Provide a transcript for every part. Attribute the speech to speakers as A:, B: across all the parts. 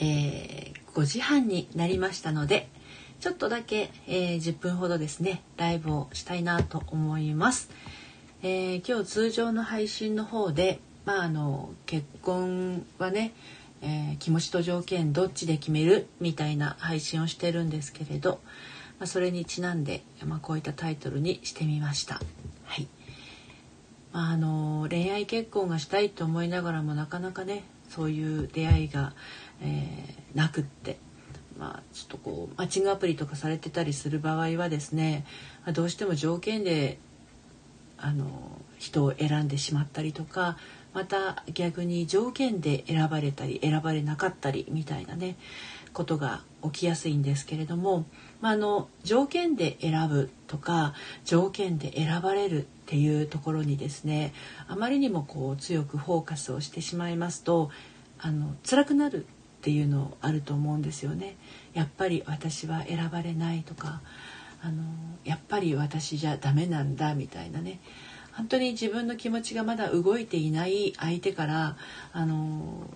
A: えー、5時半になりましたのでちょっとだけ、えー、10分ほどですねライブをしたいなと思います、えー、今日通常の配信の方でまああの結婚はね、えー、気持ちと条件どっちで決めるみたいな配信をしてるんですけれど、まあ、それにちなんで、まあ、こういったタイトルにしてみました。はい。あの恋愛結婚がしたいと思いながらもなかなかねそういう出会いが、えー、なくって、まあ、ちょっとこうマッチングアプリとかされてたりする場合はですねまどうしても条件であの人を選んでしまったりとかまた逆に条件で選ばれたり選ばれなかったりみたいなねことが起きやすいんですけれども、まあ、あの条件で選ぶとか条件で選ばれるっていうところにですねあまりにもこう強くフォーカスをしてしまいますとあの辛くなるっていうのあると思うんですよね。やっぱり私は選ばれないとかあのやっぱり私じゃダメなんだみたいなね本当に自分の気持ちがまだ動いていない相手からあの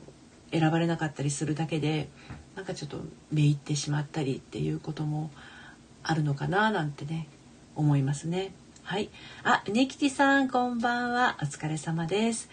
A: 選ばれなかったりするだけでなんかちょっとめいってしまったりっていうこともあるのかななんてね思いますね。はい。あ、ネキティさん、こんばんは。お疲れ様です。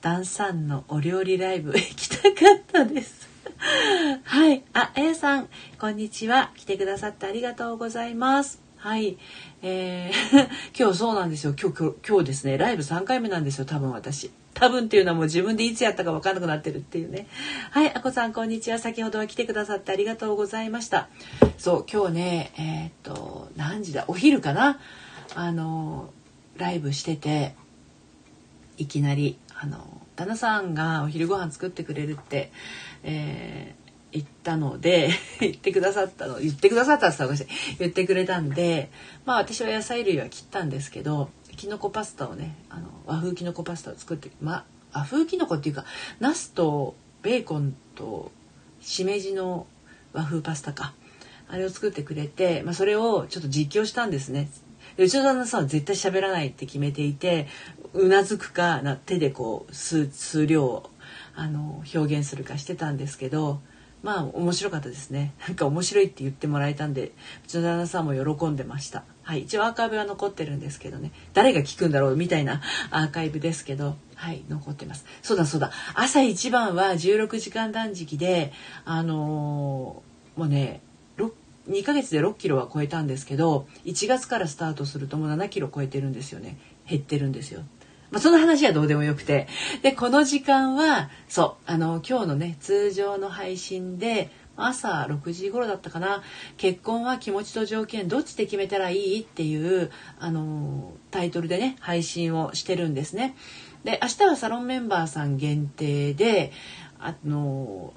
A: ダンさんのお料理ライブ 行きたかったです。はい。あ、A さん、こんにちは。来てくださってありがとうございます。はい。えー、今日そうなんですよ。今日、今日、ですね、ライブ3回目なんですよ。多分私。多分っていうのはもう自分でいつやったか分かんなくなってるっていうね。はい。あこさん、こんにちは。先ほどは来てくださってありがとうございました。そう、今日ね、えー、っと、何時だ？お昼かな？あのライブしてていきなりあの旦那さんがお昼ご飯作ってくれるって、え言ったので 言ってくださったの言ってくださったって言った言ってくれたんでまあ私は野菜類は切ったんですけどきのこパスタをねあの和風きのこパスタを作ってまあ和風きのこっていうかナスとベーコンとしめじの和風パスタか。あれを作ってくれて、まあ、それをちょっと実況したんですね。うちの旦那さんは絶対喋らないって決めていてうなずくかな手でこう数数量をあの表現するかしてたんですけどまあ面白かったですね。なんか面白いって言ってもらえたんでうちの旦那さんも喜んでました。はい一応アーカイブは残ってるんですけどね。誰が聞くんだろうみたいな アーカイブですけどはい残ってます。そうだそうだ。朝一番は16時間断食であのー、もうね2ヶ月で6キロは超えたんですけど1月からスタートするともう7キロ超えてるんですよね。減ってるんですよ。まあ、その話はどうでもよくてでこの時間はそうあの今日のね通常の配信で朝6時頃だったかな結婚は気持ちと条件どっちで決めたらいいっていうあのタイトルでね配信をしてるんですね。で明日はサロンメンバーさん限定であの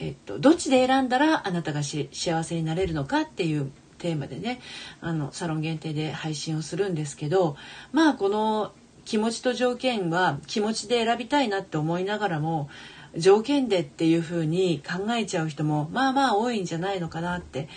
A: えっと、どっちで選んだらあなたが幸せになれるのかっていうテーマでねあのサロン限定で配信をするんですけどまあこの気持ちと条件は気持ちで選びたいなって思いながらも条件でっていうふうに考えちゃう人もまあまあ多いんじゃないのかなって、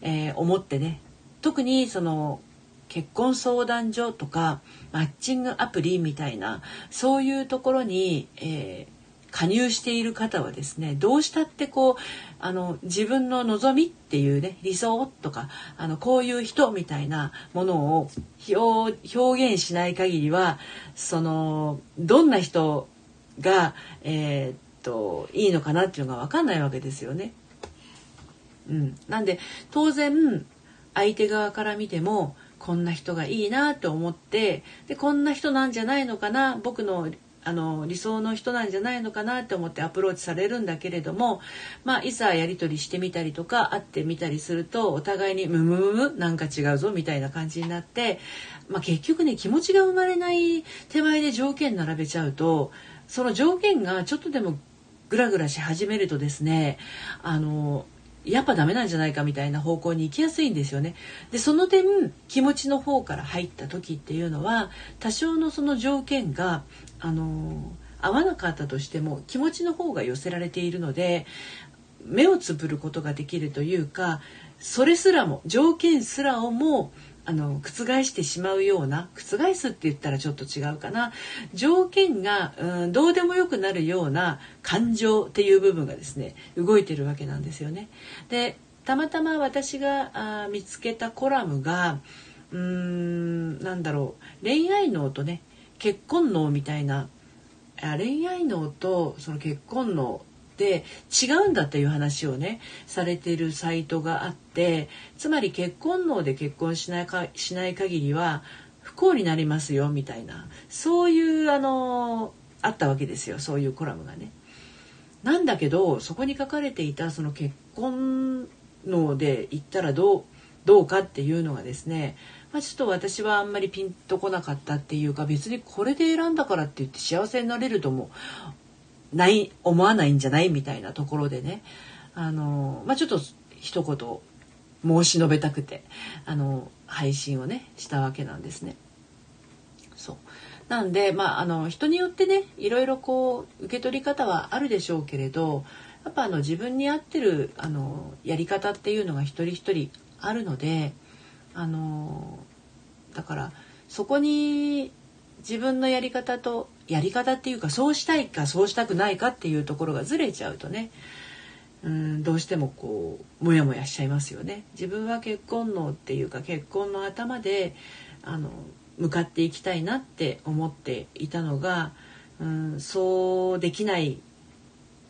A: えー、思ってね。特にその結婚相談所とかマッチングアプリみたいなそういうところに、えー加入している方はですねどうしたってこうあの自分の望みっていうね理想とかあのこういう人みたいなものを表現しない限りはそのどんな人が、えー、っといいのかなっていうのが分かんないわけですよね。うん、なんで当然相手側から見てもこんな人がいいなと思ってでこんな人なんじゃないのかな僕のあの理想の人なんじゃないのかなって思ってアプローチされるんだけれども、まあ、いざやり取りしてみたりとか会ってみたりするとお互いに「ムムムムなんか違うぞ」みたいな感じになって、まあ、結局ね気持ちが生まれない手前で条件並べちゃうとその条件がちょっとでもグラグラし始めるとですねあのやっぱダメなんじゃないかみたいな方向に行きやすいんですよね。でその点気持ちの方から入った時っていうのは多少のその条件があの合わなかったとしても気持ちの方が寄せられているので目をつぶることができるというかそれすらも条件すらをもあの覆してしまうような覆すって言ったらちょっと違うかな条件が、うん、どうでもよくなるような感情っていう部分がですね動いてるわけなんですよね。でたまたま私があ見つけたコラムがうーんなんだろう恋愛脳とね結婚脳みたいな恋愛脳とその結婚脳って違うんだっていう話をねされてるサイトがあってつまり結婚脳で結婚しないかしない限りは不幸になりますよみたいなそういうあのあったわけですよそういうコラムがね。なんだけどそこに書かれていたその結婚脳で言ったらどうどうかっていうのがですね、まあ、ちょっと私はあんまりピンとこなかったっていうか別にこれで選んだからって言って幸せになれるともない思わないんじゃないみたいなところでねあの、まあ、ちょっと一言申し述べたくてあの配信をねしたわけなんですね。そうなんでまああの人によってねいろいろこう受け取り方はあるでしょうけれどやっぱあの自分に合ってるあのやり方っていうのが一人一人あるのであのだからそこに自分のやり方とやり方っていうかそうしたいかそうしたくないかっていうところがずれちゃうとねうんどうしてもこうモヤモヤしちゃいますよね。自分は結婚のっていうか結婚の頭であの向かっていきたいなって思っていたのがうんそうできない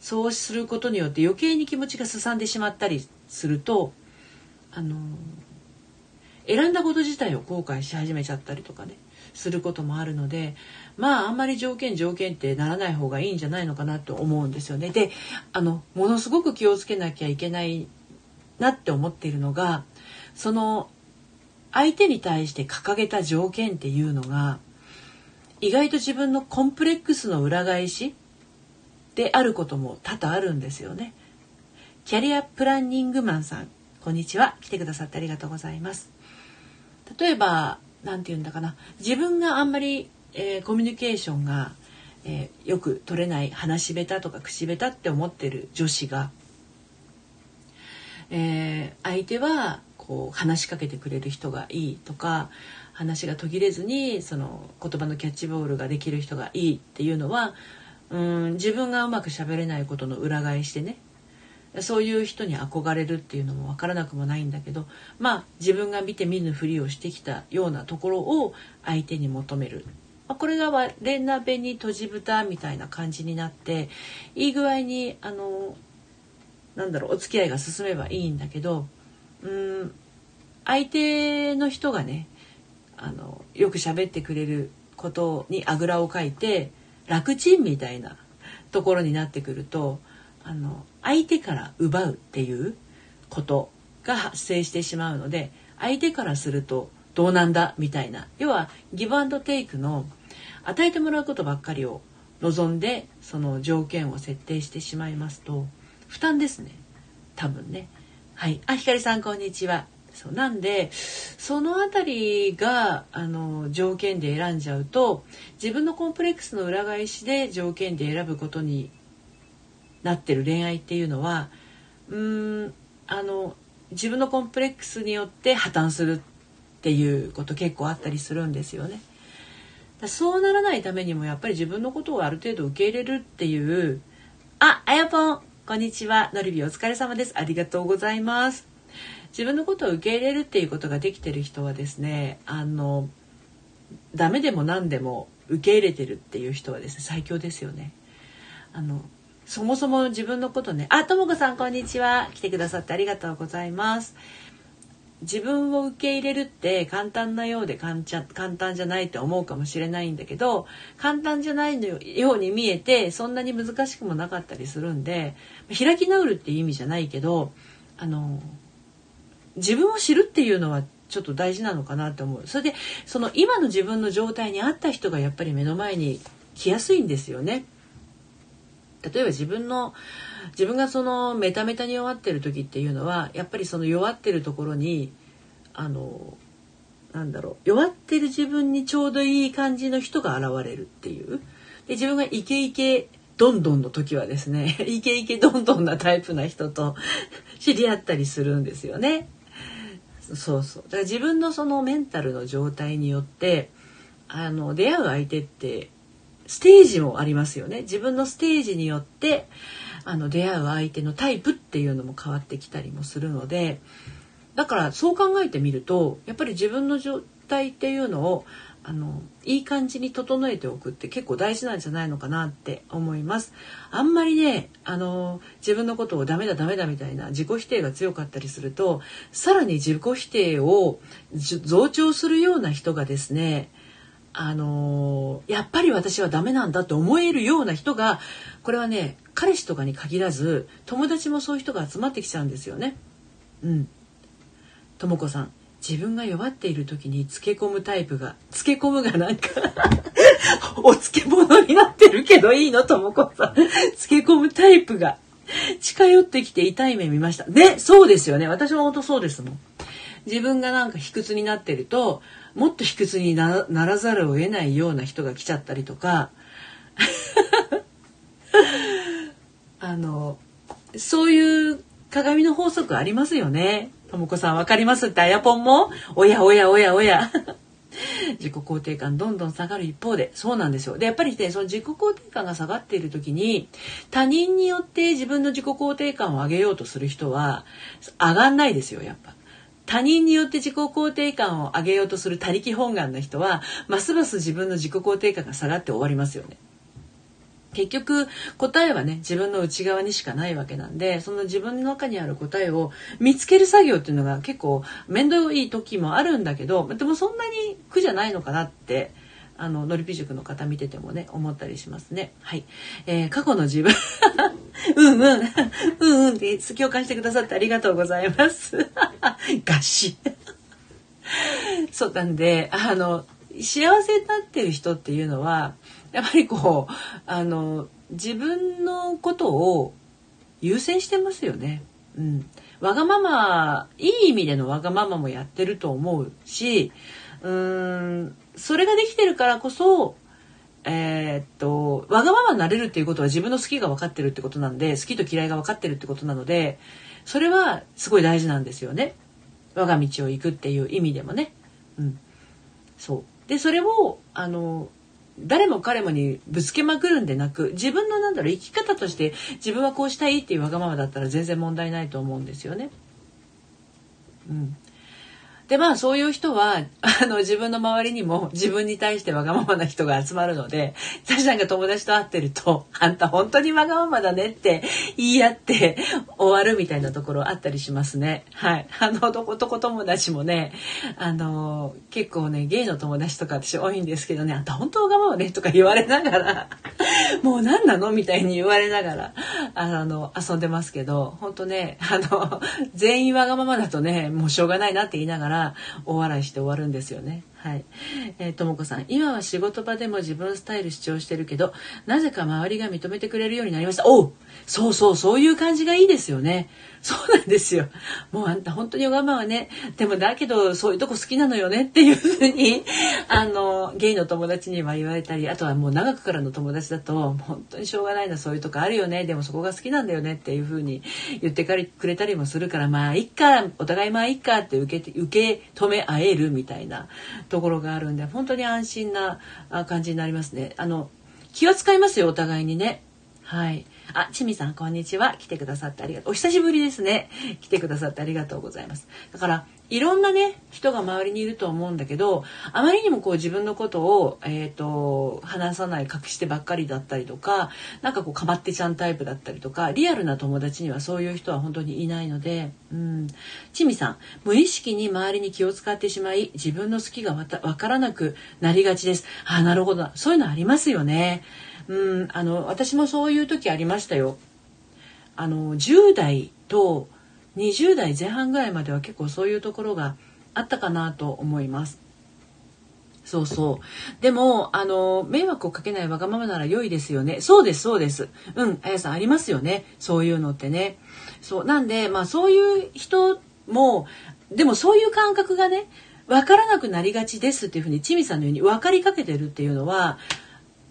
A: そうすることによって余計に気持ちがすさんでしまったりするとあの選んだこと自体を後悔し始めちゃったりとかねすることもあるのでまああんまり条件条件ってならない方がいいんじゃないのかなと思うんですよね。であのものすごく気をつけなきゃいけないなって思っているのがその相手に対して掲げた条件っていうのが意外と自分のコンプレックスの裏返しであることも多々あるんですよね。キャリアプランニングマンさんこんにちは来てくださってありがとうございます。例えば何て言うんだかな。自分があんまり、えー、コミュニケーションが、えー、よく取れない話し下手とか口下手って思ってる女子が、えー、相手はこう話しかけてくれる人がいいとか話が途切れずにその言葉のキャッチボールができる人がいいっていうのはうん自分がうまく喋れないことの裏返しでねそういう人に憧れるっていうのも分からなくもないんだけどまあ自分が見て見ぬふりをしてきたようなところを相手に求める。まあ、これが割れ鍋に閉じ蓋みたいな感じになっていい具合にあのなんだろうお付き合いが進めばいいんだけどうん相手の人がねあのよく喋ってくれることにあぐらをかいて楽ちんみたいなところになってくるとあの相手から奪うっていうことが発生してしまうので相手からするとどうなんだみたいな要はギブアンドテイクの与えてもらうことばっかりを望んでその条件を設定してしまいますと負担ですね。多分ね。はい。あひかりさんこんにちは。そうなんでその辺りがあの条件で選んじゃうと自分のコンプレックスの裏返しで条件で選ぶことになってる恋愛っていうのはうーんあの自分のコンプレックスによって破綻するっていうこと結構あったりするんですよね。そうならないためにもやっぱり自分のことをある程度受け入れるっていうあ、あやぽんこんにちは。のりびお疲れ様です。ありがとうございます。自分のことを受け入れるっていうことができてる人はですねあのダメでも何でも受け入れてるっていう人はですね最強ですよね。あのそもそも自分のことね。あともこさんこんにちは。来てくださってありがとうございます。自分を受け入れるって簡単なようで簡単じゃないって思うかもしれないんだけど簡単じゃないのように見えてそんなに難しくもなかったりするんで開き直るっていう意味じゃないけどあの自分を知るっていうのはちょっと大事なのかなって思う。それでその今の自分の状態に合った人がやっぱり目の前に来やすいんですよね。例えば自分の自分がそのメタメタに弱ってる時っていうのはやっぱりその弱ってるところにあのなんだろう弱ってる自分にちょうどいい感じの人が現れるっていうで自分がイケイケどんどんの時はですね イケイケどんどんなタイプな人と 知り合ったりするんですよね。そうそうだから自分のそのメンタルの状態によってあの出会う相手ってステージもありますよね自分のステージによってあの出会う相手のタイプっていうのも変わってきたりもするのでだからそう考えてみるとやっぱり自分の状態っていうのをあのいい感じに整えておくって結構大事なんじゃないのかなって思います。あんまりねあの自分のことをダメだダメだみたいな自己否定が強かったりするとさらに自己否定を増長するような人がですねあのやっぱり私はダメなんだって思えるような人がこれはね彼氏とかに限らず友達もそういう人が集まってきちゃうんですよね。うん。ともさん自分が弱っている時につけ込むタイプがつけ込むがなんか お漬物になってるけどいいの？ともこさん。つけ込むタイプが近寄ってきて痛い目見ました。ねそうですよね。私も本当そうですもん。自分がなんか卑屈になってるともっと卑屈にならざるを得ないような人が来ちゃったりとか。あのそういう鏡の法則ありますよね。ともこさんわかります？ってあやぽんも？おやおやおやおや。自己肯定感どんどん下がる一方で。そうなんですよ。でやっぱりねその自己肯定感が下がっている時に他人によって自分の自己肯定感を上げようとする人は上がんないですよやっぱ。他人によって自己肯定感を上げようとする他力本願の人はますます自分の自己肯定感が下がって終わりますよね。結局答えはね自分の内側にしかないわけなんでその自分の中にある答えを見つける作業っていうのが結構面倒いい時もあるんだけどでもそんなに苦じゃないのかなってあののりぴ塾の方見ててもね思ったりしますね。はい、えー、過去の自分 うんうんうんうんって共感してくださってありがとうございます。ガシそうなんであの幸せになってる人っていうのはやっぱりこうあの自分のことを優先してますよね。うん、わがままいい意味でのわがままもやってると思うしうーんそれができてるからこそえー、っとわがままになれるっていうことは自分の好きが分かってるってことなんで好きと嫌いが分かってるってことなのでそれはすごい大事なんですよね。我が道を行くっていう意味でもね。うん、そうでそれをあの誰も彼もにぶつけまくるんでなく自分のなんだろう生き方として自分はこうしたいっていうわがままだったら全然問題ないと思うんですよね。うん、でまあそういう人はあの自分の周りにも自分に対してわがままな人が集まるので私なんか友達と会ってると「あんた本当にわがままだね」って言い合って終わるみたいなところあったりしますね。はい、あの男友達もねあの結構ねゲイの友達とか私多いんですけどね「あんた本当わがままね」とか言われながら「もう何なの?」みたいに言われながらあの遊んでますけど本当ねあの全員わがままだとねもうしょうがないなって言いながら大笑いして終わるんですよね。はい。えー、ともこさん、今は仕事場でも自分スタイル主張してるけど、なぜか周りが認めてくれるようになりました。おうそうそう、そういう感じがいいですよね。そうなんですよ。もうあんた本当に我慢はね、でもだけどそういうとこ好きなのよねっていうふうに、あの、ゲイの友達には言われたり、あとはもう長くからの友達だと、本当にしょうがないな、そういうとこあるよね、でもそこが好きなんだよねっていうふうに言ってくれたりもするから、まあ、いっか、お互いまあいっかって受け、受け止め合えるみたいなところがあるんで、本当に安心な感じになりますね。あの、気は使いますよ、お互いにね。はい。あ、ちみさん、こんにちは。来てくださってありがとう。お久しぶりですね。来てくださってありがとうございます。だから、いろんなね、人が周りにいると思うんだけど、あまりにもこう自分のことを、えっ、ー、と、話さない、隠してばっかりだったりとか、なんかこう、かまってちゃんタイプだったりとか、リアルな友達にはそういう人は本当にいないので、うん。ちみさん、無意識に周りに気を使ってしまい、自分の好きがわからなくなりがちです。あ、なるほど。そういうのありますよね。うんあの私もそういう時ありましたよ。あの10代と20代前半ぐらいまでは結構そういうところがあったかなと思います。そうそう。でも、あの、迷惑をかけないわがままなら良いですよね。そうです、そうです。うん、あやさんありますよね。そういうのってね。そう。なんで、まあそういう人も、でもそういう感覚がね、わからなくなりがちですっていうふうに、ちみさんのように分かりかけてるっていうのは、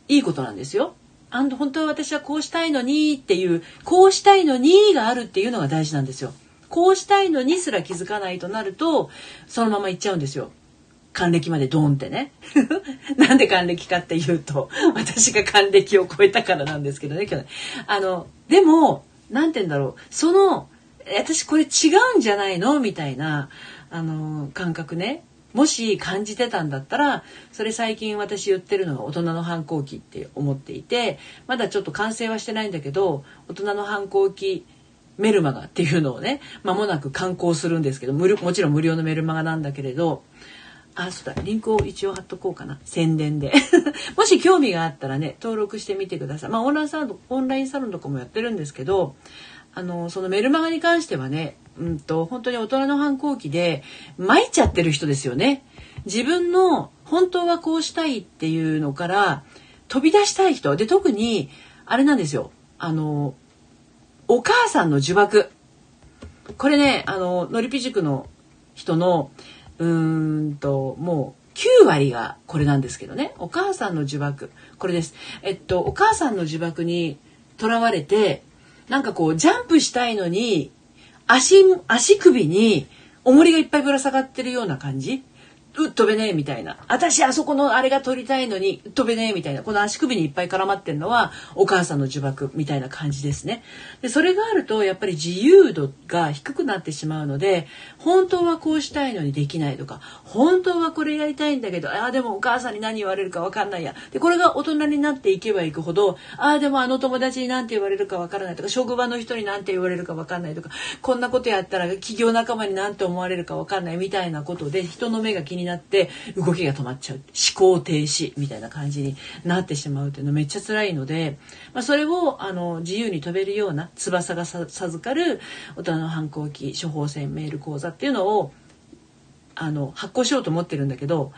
A: いいことなんですよ。あん本当は私はこうしたいのにっていうこうしたいのにがあるっていうのが大事なんですよ。こうしたいのにすら気づかないとなるとそのまま行っちゃうんですよ。還暦までドーンってね。なんで還暦かっていうと、私が還暦を超えたからなんですけどね、今日あの、でも、なんて言うんだろう、その、私これ違うんじゃないのみたいな、あの、感覚ね。もし感じてたんだったらそれ最近私言ってるのが大人の反抗期って思っていてまだちょっと完成はしてないんだけど大人の反抗期メルマガっていうのをね間もなく刊行するんですけどもちろん無料のメルマガなんだけれどあそうだリンクを一応貼っとこうかな。宣伝で。もし興味があったらね登録してみてください。まあオンラインサロンオンラインサロンとかもやってるんですけどあのそのメルマガに関してはねうんと本当に大人の反抗期で参っちゃってる人ですよね。自分の本当はこうしたいっていうのから飛び出したい人。で特にあれなんですよ。あのお母さんの呪縛。これねあののりぴ塾の人のうーんともう9割がこれなんですけどね。お母さんの呪縛。これです。えっとお母さんの呪縛にとらわれてなんかこうジャンプしたいのに足足首に重りがいっぱいぶら下がってるような感じ？う飛べねえみたいな。私あそこのあれが取りたいのに、飛べねえみたいな。この足首にいっぱい絡まってんのはお母さんの呪縛みたいな感じですね。で、それがあるとやっぱり自由度が低くなってしまうので、本当はこうしたいのにできないとか、本当はこれやりたいんだけど、ああでもお母さんに何言われるかわかんないや。で、これが大人になっていけばいくほど、ああでもあの友達に何て言われるかわからないとか、職場の人に何て言われるかわかんないとか、こんなことやったら企業仲間に何て思われるかわかんないみたいなことで人の目が気にになって動きが止まっちゃう思考停止みたいな感じになってしまうっていうのめっちゃ辛いので、まあ、それをあの自由に飛べるような翼が授かる大人の反抗期処方箋メール講座っていうのをあの発行しようと思ってるんだけど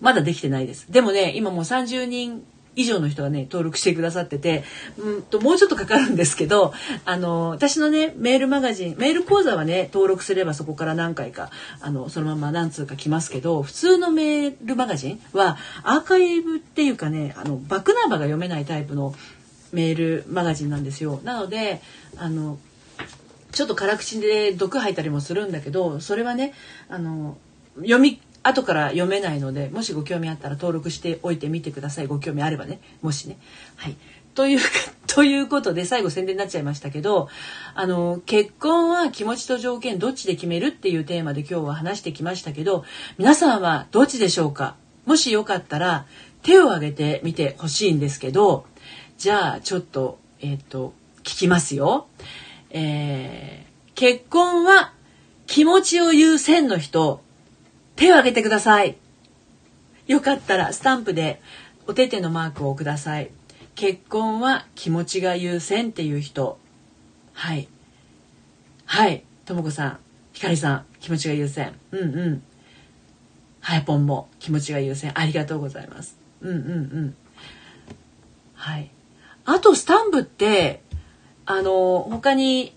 A: まだできてないです。でもね今もう30人以上の人がね登録してくださっててうんともうちょっとかかるんですけどあの私のねメールマガジンメール講座はね登録すればそこから何回かあのそのまま何通か来ますけど普通のメールマガジンはアーカイブっていうかねあのバックナンバーが読めないタイプのメールマガジンなんですよ。なのであのちょっと辛口で毒吐いたりもするんだけどそれはねあの読み後から読めないのでもしご興味あったら登録しておいてみてください。ご興味あればね。もしね。はい。というか ということで最後宣伝になっちゃいましたけどあの結婚は気持ちと条件どっちで決めるっていうテーマで今日は話してきましたけど皆さんはどっちでしょうか？もしよかったら手を挙げてみてほしいんですけどじゃあちょっとえっ、ー、と聞きますよ。えー、結婚は気持ちを優先の人。手を挙げてください。よかったらスタンプでお手手のマークをください。結婚は気持ちが優先っていう人。はい。はい。ともこさん、ひかりさん、気持ちが優先。うんうん。はい、ぽんも気持ちが優先。ありがとうございます。うんうんうん。はい。あと、スタンプって、あの、他に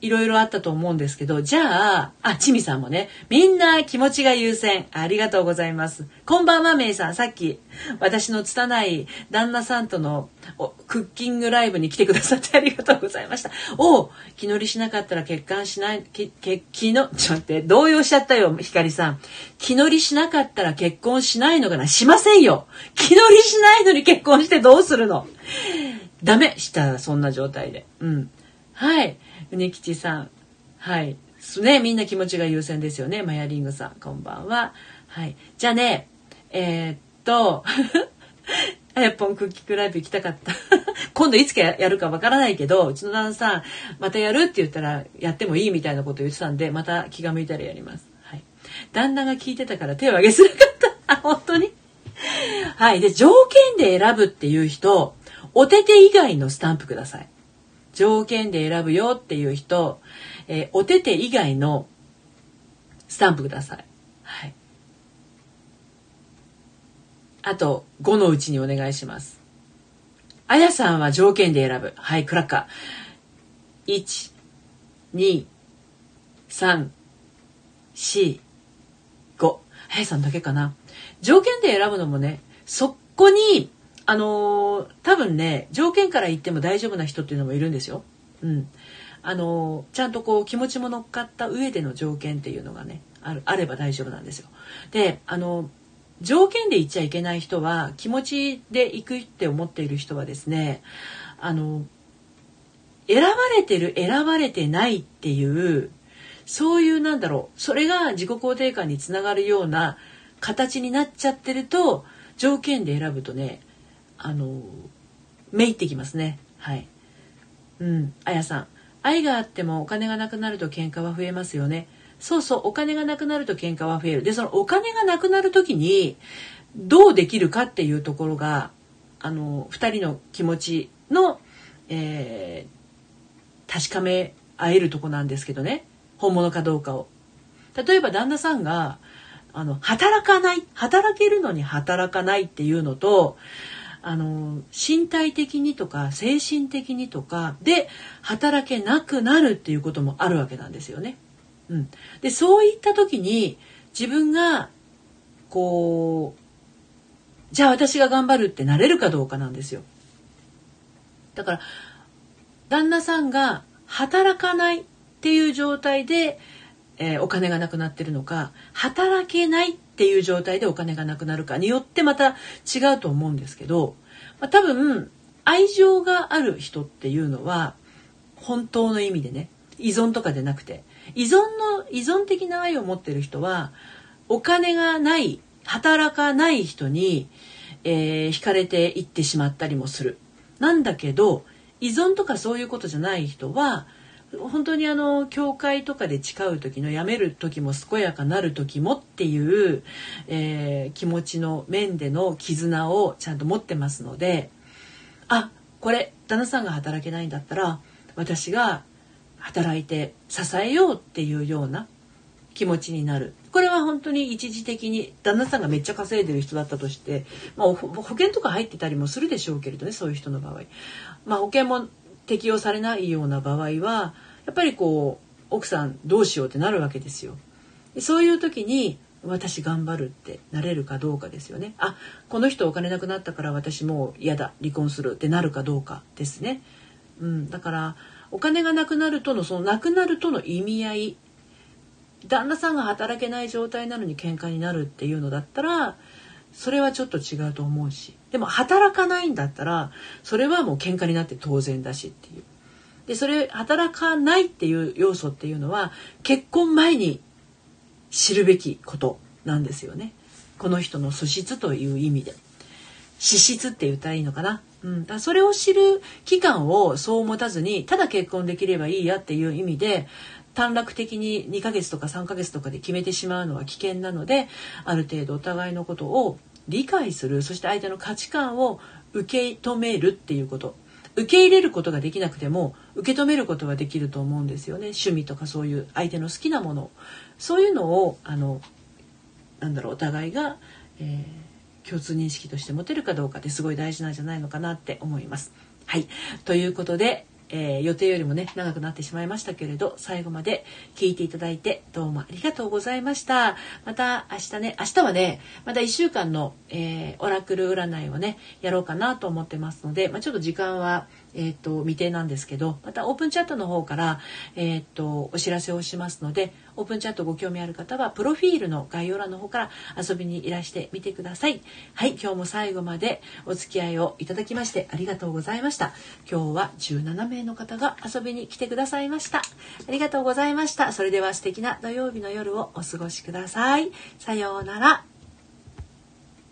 A: いろいろあったと思うんですけど、じゃあ、あ、ちみさんもね、みんな気持ちが優先。ありがとうございます。こんばんは、めいさん。さっき、私の拙い旦那さんとのクッキングライブに来てくださってありがとうございました。お気乗りしなかったら結婚しない、き、け、気の、ちょっと待って、動揺しちゃったよ、ひかりさん。気乗りしなかったら結婚しないのかなしませんよ。気乗りしないのに結婚してどうするのダメしたらそんな状態で。うん。はい。うねきちさん。はい。ね、みんな気持ちが優先ですよね。マヤリングさん、こんばんは。はい。じゃあね、えー、っと、あやぽんクッキークライブ行きたかった。今度いつかやるかわからないけど、うちの旦那さん、またやるって言ったらやってもいいみたいなこと言ってたんで、また気が向いたらやります。はい。旦那が聞いてたから手を挙げづらかった。あ、本当にはい。で、条件で選ぶっていう人、お手手以外のスタンプください。条件で選ぶよっていう人、えー、お手手以外のスタンプください。はい。あと、5のうちにお願いします。あやさんは条件で選ぶ。はい、クラッカー。1、2、3、4、5。あやさんだけかな。条件で選ぶのもね、そこにあのー、多分ね条件から言っても大丈夫な人っていうのもいるんですよ。うん、あのちゃんとこう気持ちも乗っかった上での条件っていうのがねあるあれば大丈夫なんですよ。であの条件で言っちゃいけない人は気持ちで行くって思っている人はですねあの選ばれてる選ばれてないっていうそういうなんだろうそれが自己肯定感につながるような形になっちゃってると条件で選ぶとねあのめいってきますね。はい。うん。あやさん。愛があってもお金がなくなると喧嘩は増えますよね。そうそうお金がなくなると喧嘩は増える。でそのお金がなくなる時にどうできるかっていうところがあの2人の気持ちの、えー、確かめ合えるとこなんですけどね。本物かどうかを。例えば旦那さんがあの働かない。働けるのに働かないっていうのとあの身体的にとか精神的にとかで働けなくなるっていうこともあるわけなんですよね。うん、でそういった時に自分がこうじゃあ私が頑張るってなれるかどうかなんですよ。だから旦那さんが働かないっていう状態で、えー、お金がなくなってるのか働けないっていう状態でお金がなくなるかによってまた違うと思うんですけど、まあ、多分愛情がある人っていうのは本当の意味でね依存とかでなくて依存の依存的な愛を持ってる人はお金がない働かない人に、えー、惹かれていってしまったりもする。なんだけど依存とかそういうことじゃない人は本当にあの教会とかで誓う時のやめる時も健やかなる時もっていう、えー、気持ちの面での絆をちゃんと持ってますのであこれ旦那さんが働けないんだったら私が働いて支えようっていうような気持ちになる。これは本当に一時的に旦那さんがめっちゃ稼いでる人だったとして、まあ、保険とか入ってたりもするでしょうけれどねそういう人の場合、まあ、保険も適用されないような場合はやっぱりこう奥さんどうしようってなるわけですよ。そういう時に私頑張るってなれるかどうかですよね。あこの人お金なくなったから私もう嫌だ離婚するってなるかどうかですね。うん、だからお金がなくなるとのそのなくなるとの意味合い旦那さんが働けない状態なのに喧嘩になるっていうのだったらそれはちょっと違うと思うしでも働かないんだったらそれはもう喧嘩になって当然だしっていう。でそれ働かないっていう要素っていうのは結婚前に知るべきことなんですよね。この人の素質という意味で。資質って言ったらいいのかな。うん、だそれを知る期間をそう持たずにただ結婚できればいいやっていう意味で短絡的に2ヶ月とか3ヶ月とかで決めてしまうのは危険なのである程度お互いのことを理解するそして相手の価値観を受け止めるっていうこと。受け入れることができなくても受け止めることはできると思うんですよね。趣味とかそういう相手の好きなもの。そういうのをあのなんだろうお互いが、えー、共通認識として持てるかどうかってすごい大事なんじゃないのかなって思います。はい。ということでえー、予定よりもね長くなってしまいましたけれど最後まで聞いていただいてどうもありがとうございました。また明日ね明日はねまた1週間の、えー、オラクル占いをねやろうかなと思ってますので、まあ、ちょっと時間はえーと、未定なんですけどまたオープンチャットの方から、えーと、お知らせをしますのでオープンチャットご興味ある方はプロフィールの概要欄の方から遊びにいらしてみてください。はい今日も最後までお付き合いをいただきましてありがとうございました。今日は17名の方が遊びに来てくださいました。ありがとうございました。それでは素敵な土曜日の夜をお過ごしください。さようなら。